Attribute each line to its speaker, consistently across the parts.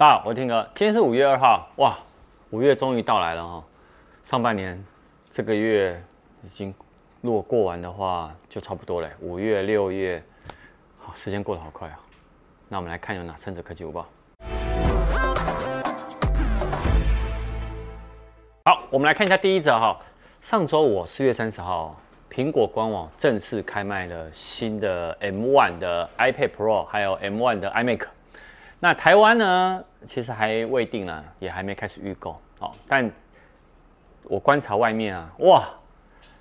Speaker 1: 大家好，我是天哥，今天是五月二号，哇，五月终于到来了哈。上半年这个月已经如果过完的话，就差不多了。五月、六月，好，时间过得好快啊。那我们来看有哪三则科技午报。好，我们来看一下第一则哈。上周五四月三十号，苹果官网正式开卖了新的 M1 的 iPad Pro，还有 M1 的 iMac。那台湾呢，其实还未定啊，也还没开始预购哦。但我观察外面啊，哇，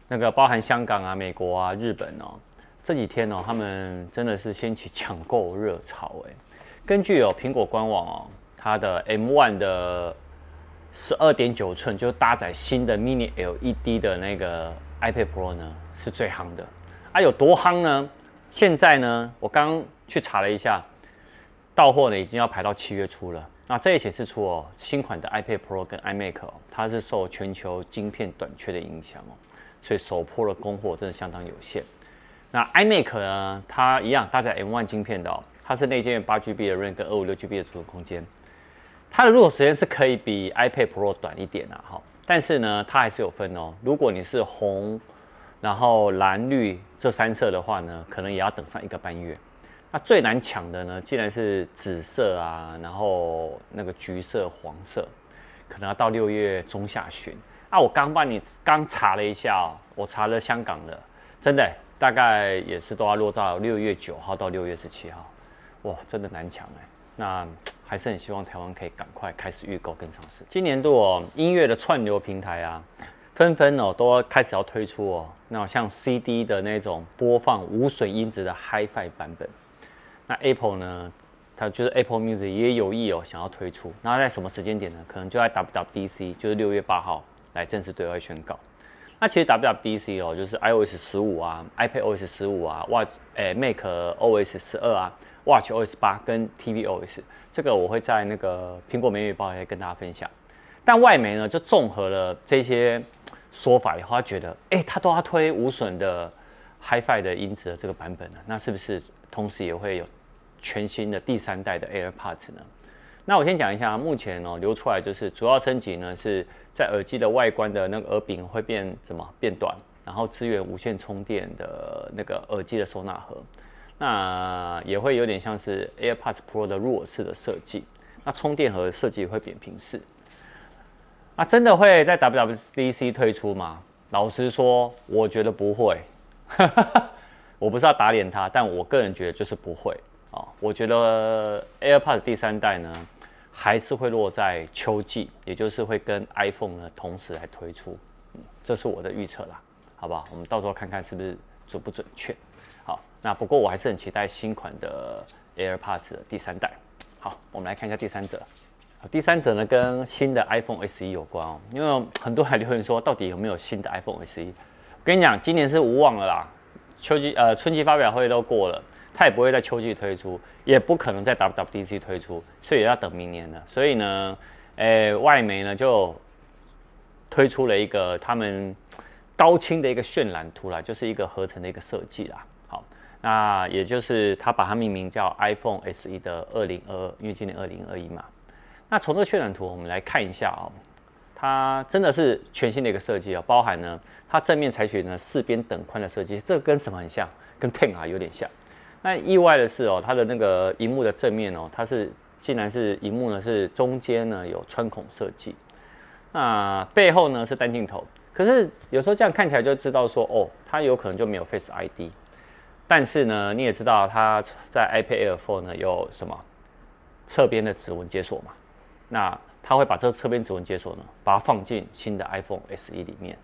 Speaker 1: 那个包含香港啊、美国啊、日本哦，这几天哦，他们真的是掀起抢购热潮哎。根据有苹果官网哦，它的 M1 的十二点九寸就搭载新的 Mini LED 的那个 iPad Pro 呢，是最夯的啊。有多夯呢？现在呢，我刚去查了一下。到货呢，已经要排到七月初了。那这也显示出哦，新款的 iPad Pro 跟 iMac 哦，它是受全球晶片短缺的影响哦，所以首波的供货真的相当有限。那 iMac 呢，它一样搭载 M1 晶片的哦，它是内建八 GB 的 RAM 跟二五六 GB 的储存空间，它的入手时间是可以比 iPad Pro 短一点的哈。但是呢，它还是有分哦。如果你是红，然后蓝绿这三色的话呢，可能也要等上一个半月。那最难抢的呢，既然是紫色啊，然后那个橘色、黄色，可能要到六月中下旬啊。我刚帮你刚查了一下哦，我查了香港的，真的大概也是都要落到六月九号到六月十七号，哇，真的难抢哎。那还是很希望台湾可以赶快开始预购跟上市。今年度哦，音乐的串流平台啊，纷纷哦都开始要推出哦，那像 CD 的那种播放无损音质的 HiFi 版本。那 Apple 呢，它就是 Apple Music 也有意哦，想要推出。那在什么时间点呢？可能就在 WWDC，就是六月八号来正式对外宣告。那其实 WWDC 哦，就是 iOS 十五啊，iPad OS 十五啊，Watch 诶 Mac OS 十二啊，Watch OS 八跟 TV OS，这个我会在那个苹果每月报也跟大家分享。但外媒呢，就综合了这些说法以后，他觉得，哎，他都要推无损的 HiFi 的音质的这个版本了，那是不是同时也会有？全新的第三代的 AirPods 呢？那我先讲一下，目前哦流出来就是主要升级呢是在耳机的外观的那个耳柄会变什么变短，然后支援无线充电的那个耳机的收纳盒，那也会有点像是 AirPods Pro 的入耳式的设计，那充电盒设计会扁平式。那真的会在 WWDC 推出吗？老实说，我觉得不会。我不是要打脸他，但我个人觉得就是不会。啊，我觉得 AirPods 第三代呢，还是会落在秋季，也就是会跟 iPhone 呢同时来推出，这是我的预测啦，好不好？我们到时候看看是不是准不准确。好，那不过我还是很期待新款的 AirPods 的第三代。好，我们来看一下第三者。第三者呢跟新的 iPhone SE 有关哦，因为很多还留言说到底有没有新的 iPhone SE？我跟你讲，今年是无望了啦，秋季呃春季发表会都过了。它也不会在秋季推出，也不可能在 WWDC 推出，所以要等明年了。所以呢，诶、外媒呢就推出了一个他们高清的一个渲染图啦，就是一个合成的一个设计啦。好，那也就是他把它命名叫 iPhone SE 的二零二，因为今年二零二一嘛。那从这个渲染图我们来看一下哦，它真的是全新的一个设计哦，包含呢，它正面采取呢四边等宽的设计，这个跟什么很像？跟 Ten 啊有点像。那意外的是哦，它的那个荧幕的正面哦，它是竟然是荧幕呢是中间呢有穿孔设计，那背后呢是单镜头。可是有时候这样看起来就知道说哦，它有可能就没有 Face ID。但是呢，你也知道它在 iPad Air 4呢有什么侧边的指纹解锁嘛？那它会把这个侧边指纹解锁呢，把它放进新的 iPhone SE 里面。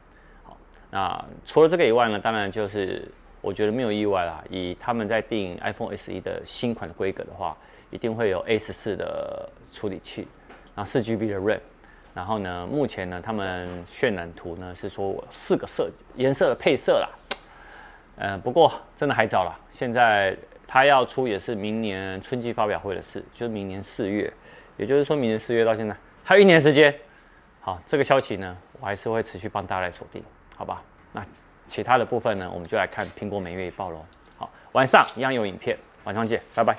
Speaker 1: 好，那除了这个以外呢，当然就是。我觉得没有意外啦，以他们在定 iPhone SE 的新款的规格的话，一定会有 A 十四的处理器，然后四 GB 的 RAM，然后呢，目前呢，他们渲染图呢是说我四个色颜色的配色啦，呃，不过真的还早啦，现在它要出也是明年春季发表会的事，就是明年四月，也就是说明年四月到现在还有一年时间，好，这个消息呢，我还是会持续帮大家来锁定，好吧？那。其他的部分呢，我们就来看苹果每月一报喽。好，晚上一样有影片，晚上见，拜拜。